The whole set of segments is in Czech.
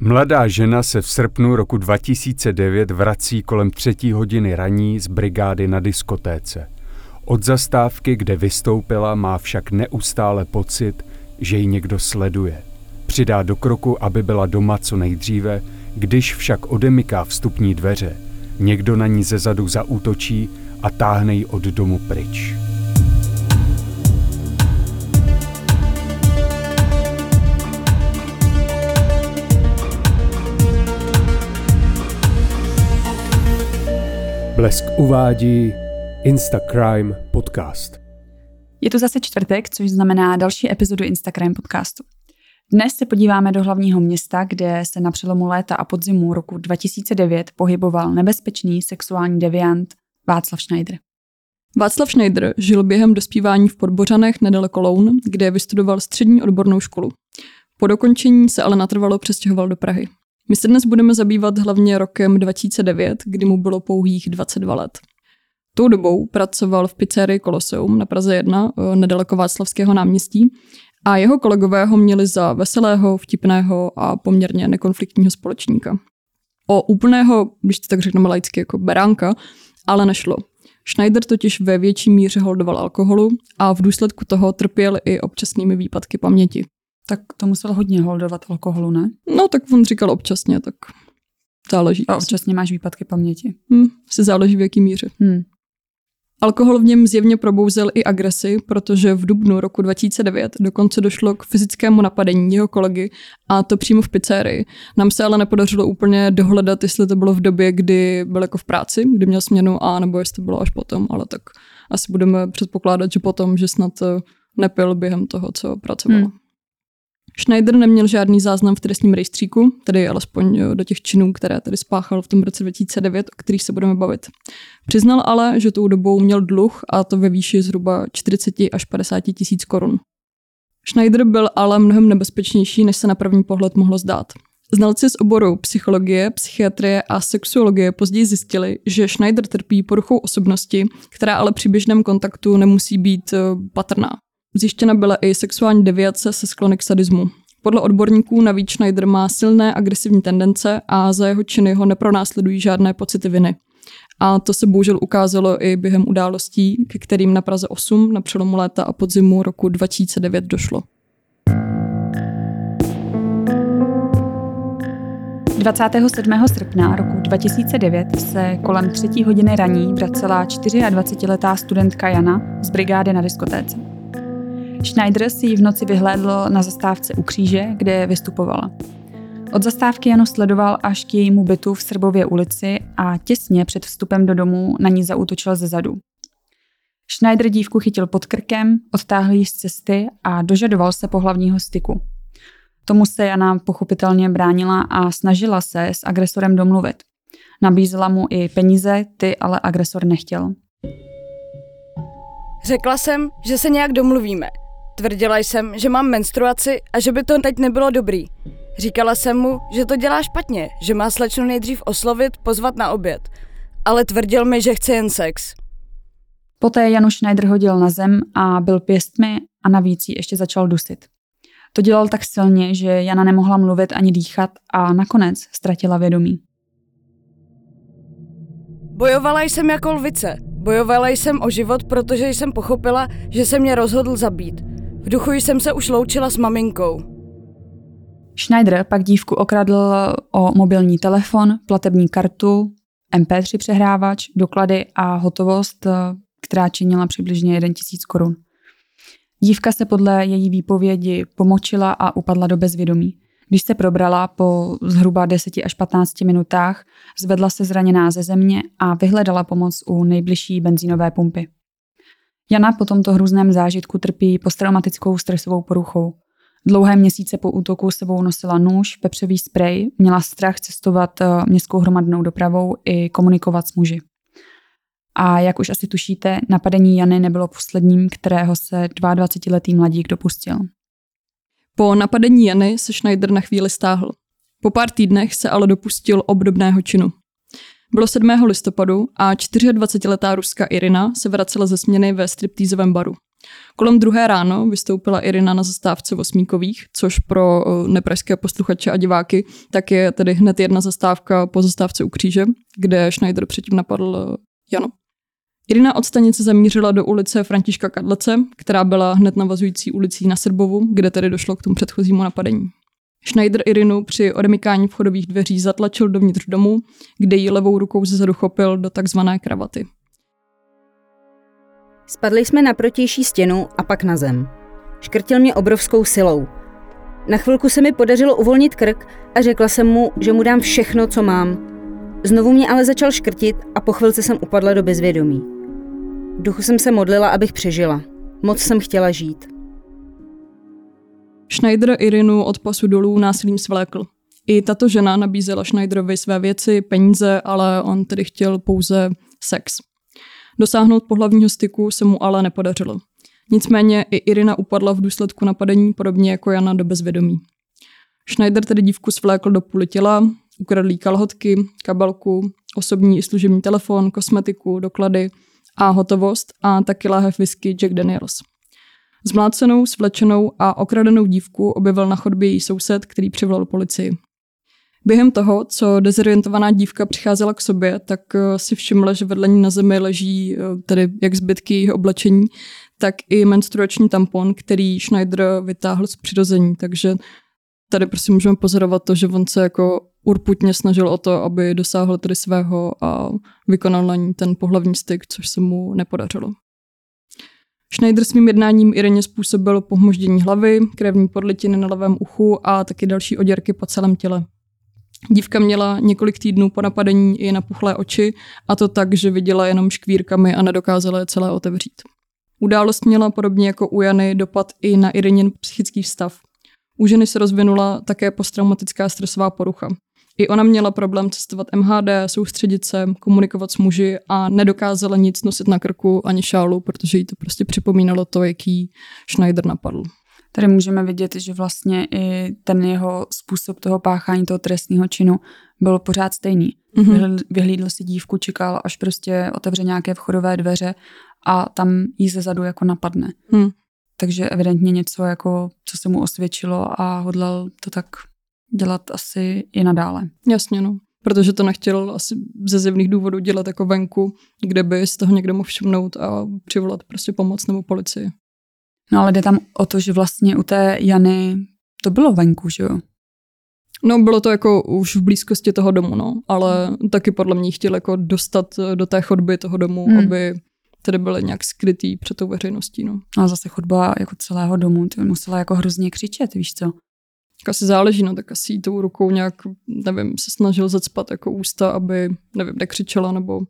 Mladá žena se v srpnu roku 2009 vrací kolem třetí hodiny raní z brigády na diskotéce. Od zastávky, kde vystoupila, má však neustále pocit, že ji někdo sleduje. Přidá do kroku, aby byla doma co nejdříve, když však odemyká vstupní dveře. Někdo na ní zezadu zaútočí a táhne ji od domu pryč. Blesk uvádí Instacrime podcast. Je to zase čtvrtek, což znamená další epizodu Instagram podcastu. Dnes se podíváme do hlavního města, kde se na přelomu léta a podzimu roku 2009 pohyboval nebezpečný sexuální deviant Václav Schneider. Václav Schneider žil během dospívání v Podbořanech nedaleko Loun, kde vystudoval střední odbornou školu. Po dokončení se ale natrvalo přestěhoval do Prahy. My se dnes budeme zabývat hlavně rokem 2009, kdy mu bylo pouhých 22 let. Tou dobou pracoval v pizzerii Koloseum na Praze 1, eh, nedaleko Václavského náměstí, a jeho kolegové ho měli za veselého, vtipného a poměrně nekonfliktního společníka. O úplného, když to tak řekneme laicky, jako beránka, ale nešlo. Schneider totiž ve větší míře holdoval alkoholu a v důsledku toho trpěl i občasnými výpadky paměti. Tak to musel hodně holdovat alkoholu, ne? No, tak on říkal občasně, tak záleží. A občasně máš výpadky paměti. Hm, se záleží v jaký míře. Hm. Alkohol v něm zjevně probouzel i agresi, protože v dubnu roku 2009 dokonce došlo k fyzickému napadení jeho kolegy a to přímo v pizzerii. Nám se ale nepodařilo úplně dohledat, jestli to bylo v době, kdy byl jako v práci, kdy měl směnu a nebo jestli to bylo až potom, ale tak asi budeme předpokládat, že potom, že snad eh, nepil během toho, co pracoval. Hmm. Schneider neměl žádný záznam v trestním rejstříku, tedy alespoň do těch činů, které tedy spáchal v tom roce 2009, o kterých se budeme bavit. Přiznal ale, že tou dobou měl dluh a to ve výši zhruba 40 až 50 tisíc korun. Schneider byl ale mnohem nebezpečnější, než se na první pohled mohlo zdát. Znalci z oboru psychologie, psychiatrie a sexuologie později zjistili, že Schneider trpí poruchou osobnosti, která ale při běžném kontaktu nemusí být eh, patrná. Zjištěna byla i sexuální deviace se sklony k sadismu. Podle odborníků navíc Schneider má silné agresivní tendence a za jeho činy ho nepronásledují žádné pocity viny. A to se bohužel ukázalo i během událostí, ke kterým na Praze 8 na přelomu léta a podzimu roku 2009 došlo. 27. srpna roku 2009 se kolem třetí hodiny raní vracela 24-letá studentka Jana z brigády na diskotéce. Schneider si ji v noci vyhlédl na zastávce u kříže, kde vystupovala. Od zastávky Janu sledoval až k jejímu bytu v Srbově ulici a těsně před vstupem do domu na ní zaútočil ze zadu. Schneider dívku chytil pod krkem, odtáhl ji z cesty a dožadoval se pohlavního styku. Tomu se Jana pochopitelně bránila a snažila se s agresorem domluvit. Nabízela mu i peníze, ty ale agresor nechtěl. Řekla jsem, že se nějak domluvíme, Tvrdila jsem, že mám menstruaci a že by to teď nebylo dobrý. Říkala jsem mu, že to dělá špatně, že má slečnu nejdřív oslovit, pozvat na oběd. Ale tvrdil mi, že chce jen sex. Poté Janu Schneider hodil na zem a byl pěstmi a navíc ji ještě začal dusit. To dělal tak silně, že Jana nemohla mluvit ani dýchat a nakonec ztratila vědomí. Bojovala jsem jako lvice. Bojovala jsem o život, protože jsem pochopila, že se mě rozhodl zabít. V duchu jsem se už loučila s maminkou. Schneider pak dívku okradl o mobilní telefon, platební kartu, MP3 přehrávač, doklady a hotovost, která činila přibližně 1000 korun. Dívka se podle její výpovědi pomočila a upadla do bezvědomí. Když se probrala po zhruba 10 až 15 minutách, zvedla se zraněná ze země a vyhledala pomoc u nejbližší benzínové pumpy. Jana po tomto hrůzném zážitku trpí posttraumatickou stresovou poruchou. Dlouhé měsíce po útoku sebou nosila nůž, pepřový sprej, měla strach cestovat eh, městskou hromadnou dopravou i komunikovat s muži. A jak už asi tušíte, napadení Jany nebylo posledním, kterého se 22-letý mladík dopustil. Po napadení Jany se Schneider na chvíli stáhl. Po pár týdnech se ale dopustil obdobného činu. Bylo 7. listopadu a 24-letá ruská Irina se vracela ze směny ve striptýzovém baru. Kolem druhé ráno vystoupila Irina na zastávce Osmíkových, což pro eh, nepražské posluchače a diváky tak je tedy hned jedna zastávka po zastávce u kříže, kde Schneider předtím napadl eh, Jano. Irina od stanice zamířila do ulice Františka Kadlece, která byla hned navazující ulicí na Srbovu, kde tedy došlo k tomu předchozímu napadení. Schneider Irinu při odemykání vchodových dveří zatlačil dovnitř domu, kde ji levou rukou zezadu chopil do takzvané kravaty. Spadli jsme na protější stěnu a pak na zem. Škrtil mě obrovskou silou. Na chvilku se mi podařilo uvolnit krk a řekla jsem mu, že mu dám všechno, co mám. Znovu mě ale začal škrtit a po chvilce jsem upadla do bezvědomí. V duchu jsem se modlila, abych přežila. Moc jsem chtěla žít. Schneider Irinu od pasu dolů násilím svlékl. I tato žena nabízela Schneiderovi své věci, peníze, ale on tedy chtěl pouze sex. Dosáhnout pohlavního styku se mu ale nepodařilo. Nicméně i Irina upadla v důsledku napadení podobně jako Jana do bezvědomí. Schneider tedy dívku svlékl do půly těla, ukradl jí kalhotky, kabelku, osobní i služební telefon, kosmetiku, doklady a hotovost a taky láhev whisky Jack Daniels. Zmlácenou, svlečenou a okradenou dívku objevil na chodbě její soused, který přivolal policii. Během toho, co dezorientovaná dívka přicházela k sobě, tak eh, si všimla, že vedle ní na zemi leží eh, tedy jak zbytky jejího oblečení, tak i menstruační tampon, který Schneider vytáhl z přirození. Takže tady prostě můžeme pozorovat to, že on se jako urputně snažil o to, aby dosáhl tedy svého a vykonal na ní ten pohlavní styk, což se mu nepodařilo. Schneider svým jednáním Ireně způsobil pohmoždění hlavy, krevní podlitiny na levém uchu a taky další oděrky po celém těle. Dívka měla několik týdnů po napadení i napuchlé oči a to tak, že viděla jenom škvírkami a nedokázala je celé otevřít. Událost měla podobně jako u Jany dopad i na Irenin psychický stav. U ženy se rozvinula také posttraumatická stresová porucha. I ona měla problém cestovat MHD, soustředit se, komunikovat s muži a nedokázala nic nosit na krku ani šálu, protože jí to prostě připomínalo to, jaký Schneider napadl. Tady můžeme vidět, že vlastně i ten jeho způsob toho páchání toho trestního činu byl pořád stejný. Mm-hmm. Vyhlídl si dívku, čekal, až prostě otevře nějaké vchodové dveře a tam jí ze zadu jako napadne. Mm. Takže evidentně něco, jako, co se mu osvědčilo a hodlal to tak dělat asi i nadále. Jasně, no. Protože to nechtěl asi ze zjevných důvodů dělat jako venku, kde by z toho někdo mohl všimnout a přivolat prostě pomoc nebo policii. No ale jde tam o to, že vlastně u té Jany to bylo venku, že jo? No bylo to jako už v blízkosti toho domu, no, ale taky podle mě chtěl jako dostat do té chodby toho domu, hmm. aby tedy byly nějak skrytý před tou veřejností, no. A zase chodba jako celého domu, ty musela jako hrozně křičet, víš co? Tak asi záleží, no, tak asi tou rukou nějak, nevím, se snažil zacpat jako ústa, aby, nevím, nekřičela, nebo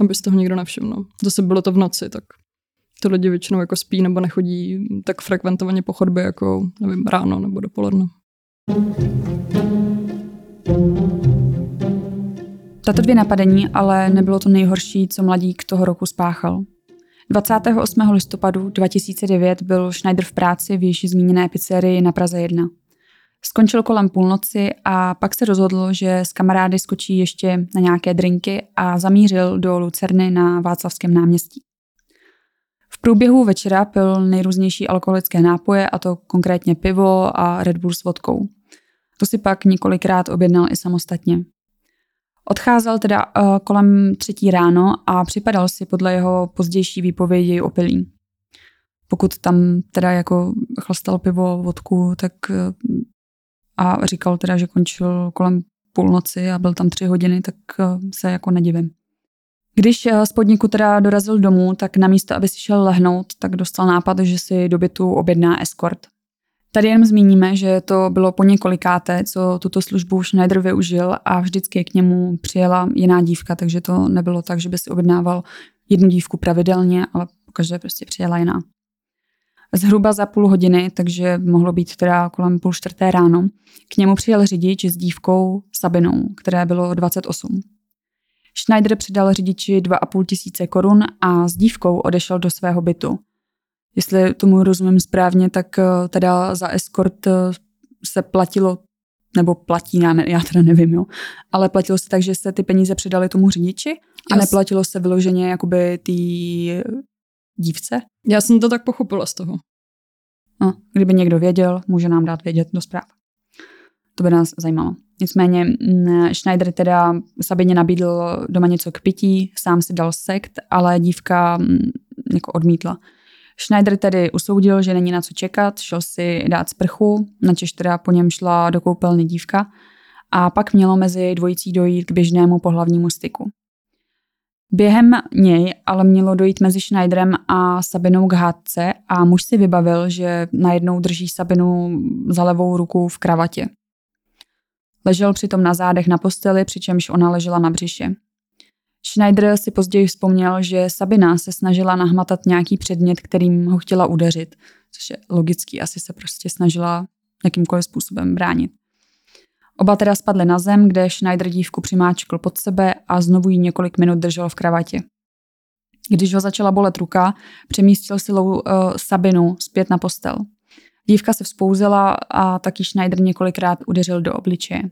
aby z toho nikdo nevšiml. Zase bylo to v noci, tak to lidi většinou jako spí nebo nechodí tak frekventovaně po chodbě jako, nevím, ráno nebo dopoledne. Tato dvě napadení ale nebylo to nejhorší, co mladík toho roku spáchal. 28. listopadu 2009 byl Schneider v práci v již zmíněné pizzerii na Praze 1. Skončil kolem půlnoci a pak se rozhodl, že s kamarády skočí ještě na nějaké drinky a zamířil do Lucerny na Václavském náměstí. V průběhu večera pil nejrůznější alkoholické nápoje, a to konkrétně pivo a Red Bull s vodkou. To si pak několikrát objednal i samostatně. Odcházel teda uh, kolem třetí ráno a připadal si podle jeho pozdější výpovědi opilý. Pokud tam teda jako chlastal pivo, vodku, tak uh, a říkal teda, že končil kolem půlnoci a byl tam tři hodiny, tak uh, se jako nedivím. Když z podniku teda dorazil domů, tak na místo, aby si šel lehnout, tak dostal nápad, že si do bytu objedná escort. Tady jen zmíníme, že to bylo po několikáté, co tuto službu Schneider využil a vždycky k němu přijela jiná dívka, takže to nebylo tak, že by si objednával jednu dívku pravidelně, ale pokaždé prostě přijela jiná. Zhruba za půl hodiny, takže mohlo být teda kolem půl čtvrté ráno, k němu přijel řidič s dívkou Sabinou, které bylo 28. Schneider přidal řidiči 2,5 tisíce korun a s dívkou odešel do svého bytu – jestli tomu rozumím správně, tak eh, teda za escort eh, se platilo, nebo platí, já, ne, já teda nevím, jo, ale platilo se tak, že se ty peníze přidali tomu řidiči a yes. neplatilo se vyloženě jakoby tý dívce? Já jsem to tak pochopila z toho. No, kdyby někdo věděl, může nám dát vědět do zpráv. To by nás zajímalo. Nicméně mm, Schneider teda Sabině nabídl doma něco k pití, sám si dal sekt, ale dívka mm, jako odmítla. Schneider tedy usoudil, že není na co čekat, šel si dát sprchu, načež teda po něm šla do koupelny dívka a pak mělo mezi dvojicí dojít k běžnému pohlavnímu styku. Během něj ale mělo dojít mezi Schneiderem a Sabinou k hádce a muž si vybavil, že najednou drží Sabinu za levou ruku v kravatě. Ležel přitom na zádech na posteli, přičemž ona ležela na břiše. Schneider si později vzpomněl, že Sabina se snažila nahmatat nějaký předmět, kterým ho chtěla udeřit, což je logický, asi se prostě snažila jakýmkoliv způsobem bránit. Oba teda spadli na zem, kde Schneider dívku přimáčkl pod sebe a znovu ji několik minut držel v kravatě. Když ho začala bolet ruka, přemístil silou uh, Sabinu zpět na postel. Dívka se vzpouzela a taky Schneider několikrát udeřil do obličeje.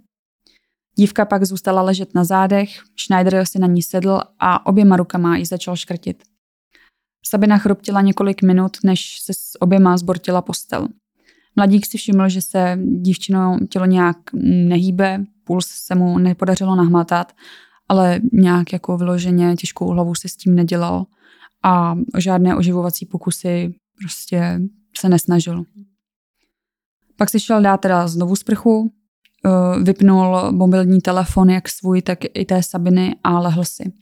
Dívka pak zůstala ležet na zádech, Schneider si na ní sedl a oběma rukama ji začal škrtit. Sabina chroptila několik minut, než se s oběma zbortila postel. Mladík si všiml, že se dívčino tělo nějak nehýbe, puls se mu nepodařilo nahmatat, ale nějak jako vyloženě těžkou hlavu se s tím nedělal a žádné oživovací pokusy prostě se nesnažil. Pak si šel dát teda znovu sprchu, eh, vypnul mobilní telefon jak svůj, tak i té Sabiny a lehl si.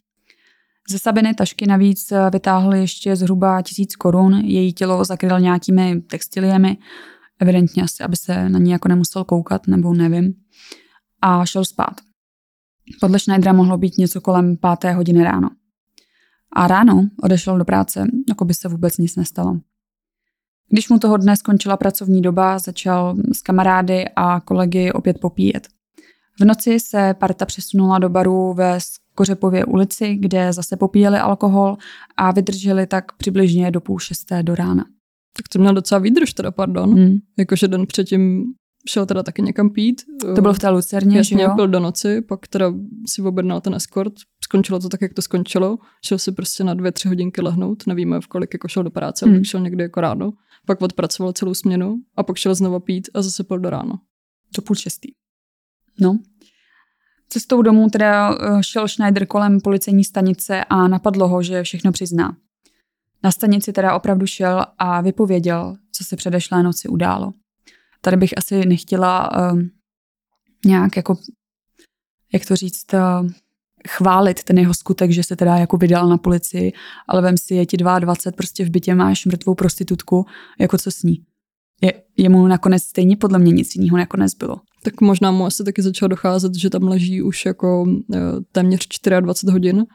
Ze Sabiny tašky navíc vytáhl ještě zhruba tisíc korun, její tělo zakryl nějakými textiliemi, evidentně asi, aby se na ní jako nemusel koukat, nebo nevím, a šel spát. Podle Schneidera mohlo být něco kolem páté hodiny ráno. A ráno odešel do práce, jako by se vůbec nic nestalo. Když mu toho dne skončila pracovní doba, začal s kamarády a kolegy opět popíjet. V noci se parta přesunula do baru ve Kořepově ulici, kde zase popíjeli alkohol a vydrželi tak přibližně do půl šesté do rána. Tak to měl docela výdrž teda, pardon. Hmm. Jakože den předtím šel teda taky někam pít. To bylo v té Lucerně, Jasně, že jo? pil do noci, pak teda si objednal ten escort, skončilo to tak, jak to skončilo. Šel si prostě na dvě, tři hodinky lehnout, nevíme v kolik jako šel do práce, hmm. ale šel někdy jako ráno. Pak odpracoval celou směnu a pak šel znova pít a zase pil do rána. Do půl šestý. No. Cestou domů teda eh, šel Schneider kolem policejní stanice a napadlo ho, že všechno přizná. Na stanici teda opravdu šel a vypověděl, co se předešlé noci událo. Tady bych asi nechtěla uh, nějak jako, jak to říct, uh, chválit ten jeho skutek, že se teda jako vydal na policii, ale vem si, je ti 22, prostě v bytě máš mrtvou prostitutku, jako co s ní. Je, jemu nakonec stejně podle mě nic jiného nakonec bylo. Tak možná mu asi taky začalo docházet, že tam leží už jako uh, téměř 24 hodin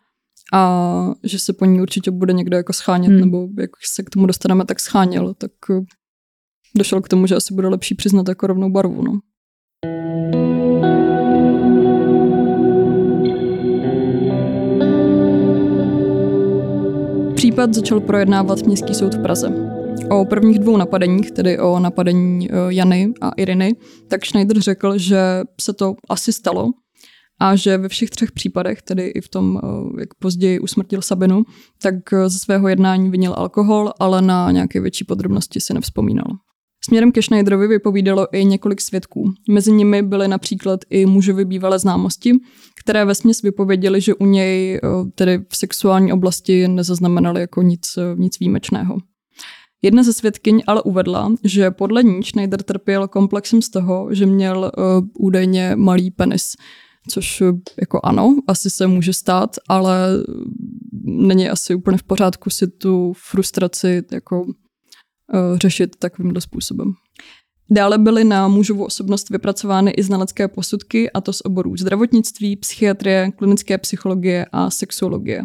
a že se po ní určitě bude někdo jako schánět, hmm. nebo jak se k tomu dostaneme, tak scháněl, tak eh, došel k tomu, že asi bude lepší přiznat jako rovnou barvu. No. Případ začal projednávat Městský soud v Praze. O prvních dvou napadeních, tedy o napadení eh, Jany a Iriny, tak Schneider řekl, že se to asi stalo, a že ve všech třech případech, tedy i v tom, eh, jak později usmrtil Sabinu, tak eh, ze svého jednání vinil alkohol, ale na nějaké větší podrobnosti se nevzpomínal. Směrem ke Schneiderovi vypovídalo i několik svědků. Mezi nimi byly například i mužovi bývalé známosti, které ve směs vypověděli, že u něj eh, tedy v sexuální oblasti nezaznamenali jako nic, nic výjimečného. Jedna ze svědkyň ale uvedla, že podle ní Schneider trpěl komplexem z toho, že měl uh, údajně malý penis, což eh, jako ano, asi se může stát, ale není asi úplně v pořádku si tu frustraci jako uh, řešit takovýmhle způsobem. Dále byly na mužovu osobnost vypracovány i znalecké posudky, a to z oborů zdravotnictví, psychiatrie, klinické psychologie a sexuologie.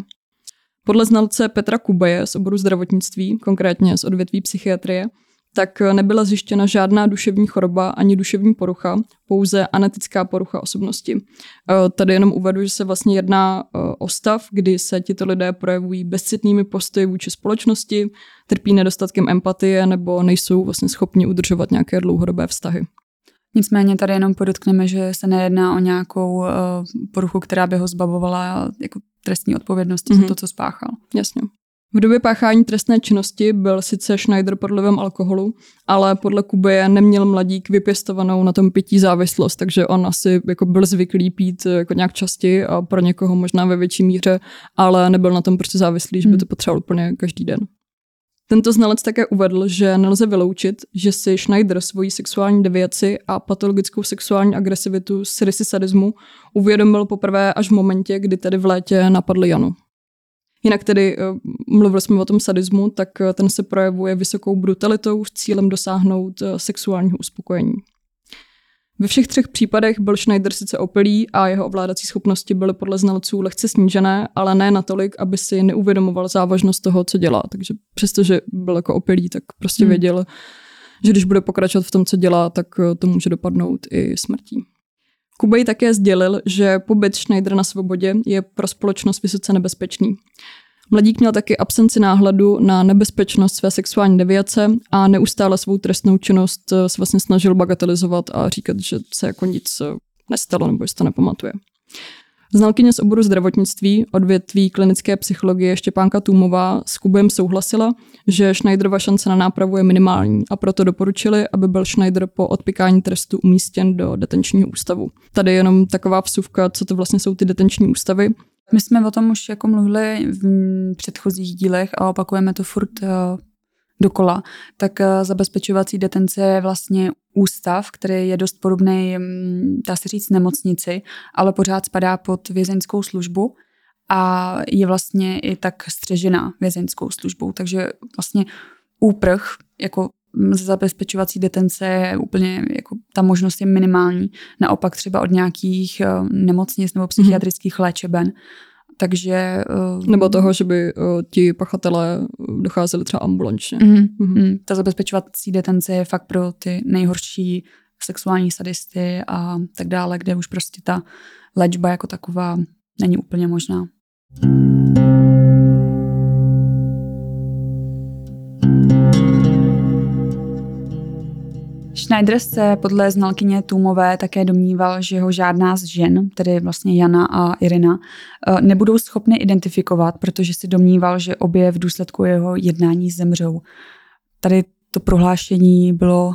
Podle znalce Petra Kubaje z oboru zdravotnictví, konkrétně z odvětví psychiatrie, tak nebyla zjištěna žádná duševní choroba ani duševní porucha, pouze anetická porucha osobnosti. Eh, tady jenom uvedu, že se vlastně jedná eh, o stav, kdy se tito lidé projevují bezcitnými postoji vůči společnosti, trpí nedostatkem empatie nebo nejsou vlastně schopni udržovat nějaké dlouhodobé vztahy. Nicméně tady jenom podotkneme, že se nejedná o nějakou uh, poruchu, která by ho zbavovala jako trestní odpovědnosti mm-hmm. za mhm. to, co spáchal. Jasně. V době páchání trestné činnosti byl sice Schneider pod vlivem alkoholu, ale podle Kuby neměl mladík vypěstovanou na tom pití závislost, takže on asi jako byl zvyklý pít jako nějak častěji a pro někoho možná ve větší míře, ale nebyl na tom prostě závislý, že by to hmm. potřeboval úplně každý den. Tento znalec také uvedl, že nelze vyloučit, že si Schneider svoji sexuální deviaci a patologickou sexuální agresivitu z rysy sadismu uvědomil poprvé až v momentě, kdy tedy v létě napadl Janu. Jinak tedy eh, mluvili jsme o tom sadismu, tak eh, ten se projevuje vysokou brutalitou s cílem dosáhnout eh, sexuálního uspokojení. Ve všech třech případech byl Schneider sice opilý a jeho ovládací schopnosti byly podle znalců lehce snížené, ale ne natolik, aby si neuvědomoval závažnost toho, co dělá. Takže přestože byl jako opilý, tak prostě hmm. věděl, že když bude pokračovat v tom, co dělá, tak to může dopadnout i smrtí. Kubej také sdělil, že pobyt Schneider na svobodě je pro společnost vysoce nebezpečný. Mladík měl taky absenci náhledu na nebezpečnost své sexuální deviace a neustále svou trestnou činnost eh, se vlastně snažil bagatelizovat a říkat, že se jako nic eh, nestalo nebo že to nepamatuje. Znalkyně z oboru zdravotnictví, odvětví klinické psychologie Štěpánka Tůmová s Kubem souhlasila, že Schneiderova šance na nápravu je minimální a proto doporučili, aby byl Schneider po odpikání trestu umístěn do detenčního ústavu. Tady je jenom taková vsuvka, co to vlastně jsou ty detenční ústavy. My jsme o tom už jako mluvili v předchozích dílech a opakujeme to furt eh, dokola, tak eh, zabezpečovací detence je vlastně ústav, který je dost podobný, mm, dá se říct, nemocnici, ale pořád spadá pod vězeňskou službu a je vlastně i tak střežená vězeňskou službou. Takže vlastně úprch jako zabezpečovací detence je úplně, jako ta možnost je minimální. Naopak třeba od nějakých eh, nemocnic nebo psychiatrických léčeben. Takže... Uh, Nebo toho, že by uh, ti pachatelé docházeli třeba ambulančně. Uh-huh, uh-huh. Ta zabezpečovací detence je fakt pro ty nejhorší sexuální sadisty a tak dále, kde už prostě ta léčba jako taková není úplně možná. Schneider se podle znalkyně Tůmové také domníval, že ho žádná z žen, tedy vlastně Jana a Irina, eh, nebudou schopny identifikovat, protože si domníval, že obě v důsledku jeho jednání zemřou. Tady to prohlášení bylo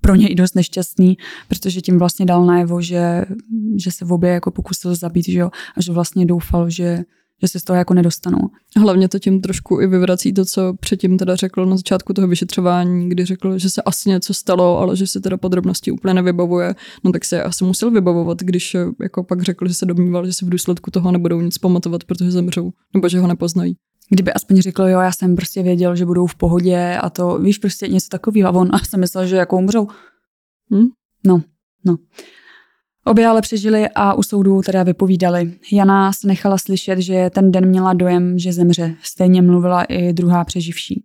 pro něj dost nešťastný, protože tím vlastně dal najevo, že, že se v obě jako pokusil zabít, že jo, a že vlastně doufal, že že se z toho jako nedostanou. Hlavně to tím trošku i vyvrací to, co předtím teda řekl na začátku toho vyšetřování, kdy řekl, že se asi něco stalo, ale že se teda podrobnosti úplně nevybavuje. No tak se asi musel vybavovat, když jako pak řekl, že se domníval, že si v důsledku toho nebudou nic pamatovat, protože zemřou, nebo že ho nepoznají. Kdyby aspoň řekl, jo, já jsem prostě věděl, že budou v pohodě a to, víš, prostě něco takového. A on a jsem myslel, že jako umřou. Hm? No, no. Obě ale přežili a u soudu teda vypovídali. Jana se nechala slyšet, že ten den měla dojem, že zemře. Stejně mluvila i druhá přeživší.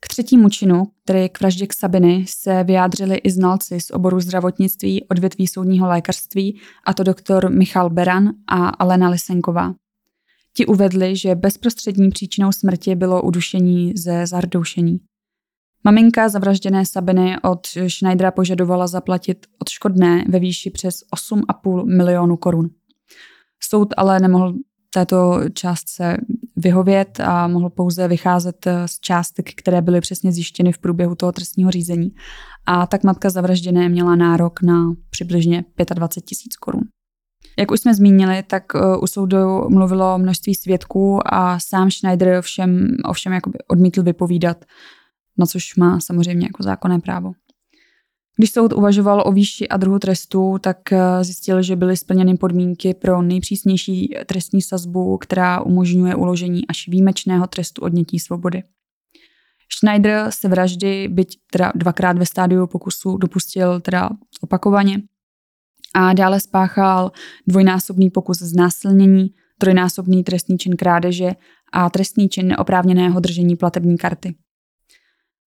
K třetímu činu, tedy k vraždě k Sabiny, se vyjádřili i znalci z oboru zdravotnictví odvětví soudního lékařství, a to doktor Michal Beran a Alena Lisenková. Ti uvedli, že bezprostřední příčinou smrti bylo udušení ze zardoušení. Maminka zavražděné Sabiny od Schneidera požadovala zaplatit odškodné ve výši přes 8,5 milionu korun. Soud ale nemohl této částce vyhovět a mohl pouze vycházet z částek, které byly přesně zjištěny v průběhu toho trestního řízení. A tak matka zavražděné měla nárok na přibližně 25 tisíc korun. Jak už jsme zmínili, tak eh, u soudu mluvilo množství svědků a sám Schneider všem, ovšem jakoby odmítl vypovídat na což má samozřejmě jako zákonné právo. Když soud uvažoval o výši a druhu trestu, tak eh, zjistil, že byly splněny podmínky pro nejpřísnější trestní sazbu, která umožňuje uložení až výjimečného trestu odnětí svobody. Schneider se vraždy, byť teda dvakrát ve stádiu pokusu, dopustil teda opakovaně a dále spáchal dvojnásobný pokus znásilnění, trojnásobný trestný čin krádeže a trestný čin neoprávněného držení platební karty.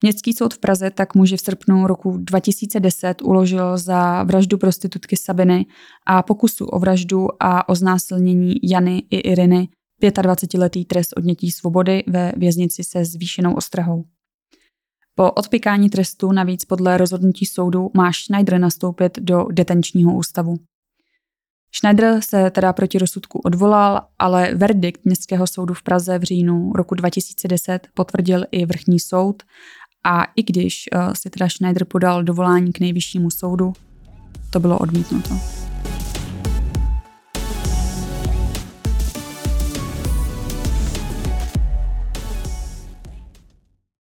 Městský soud v Praze tak muži v srpnu roku 2010 uložil za vraždu prostitutky Sabiny a pokusu o vraždu a o znásilnění Jany i Iriny 25-letý trest odnětí svobody ve věznici se zvýšenou ostrahou. Po odpikání trestu navíc podle rozhodnutí soudu má Schneider nastoupit do detenčního ústavu. Schneider se teda proti rozsudku odvolal, ale verdikt Městského soudu v Praze v říjnu roku 2010 potvrdil i vrchní soud a i když uh, si teda Schneider podal dovolání k nejvyššímu soudu, to bylo odmítnuto.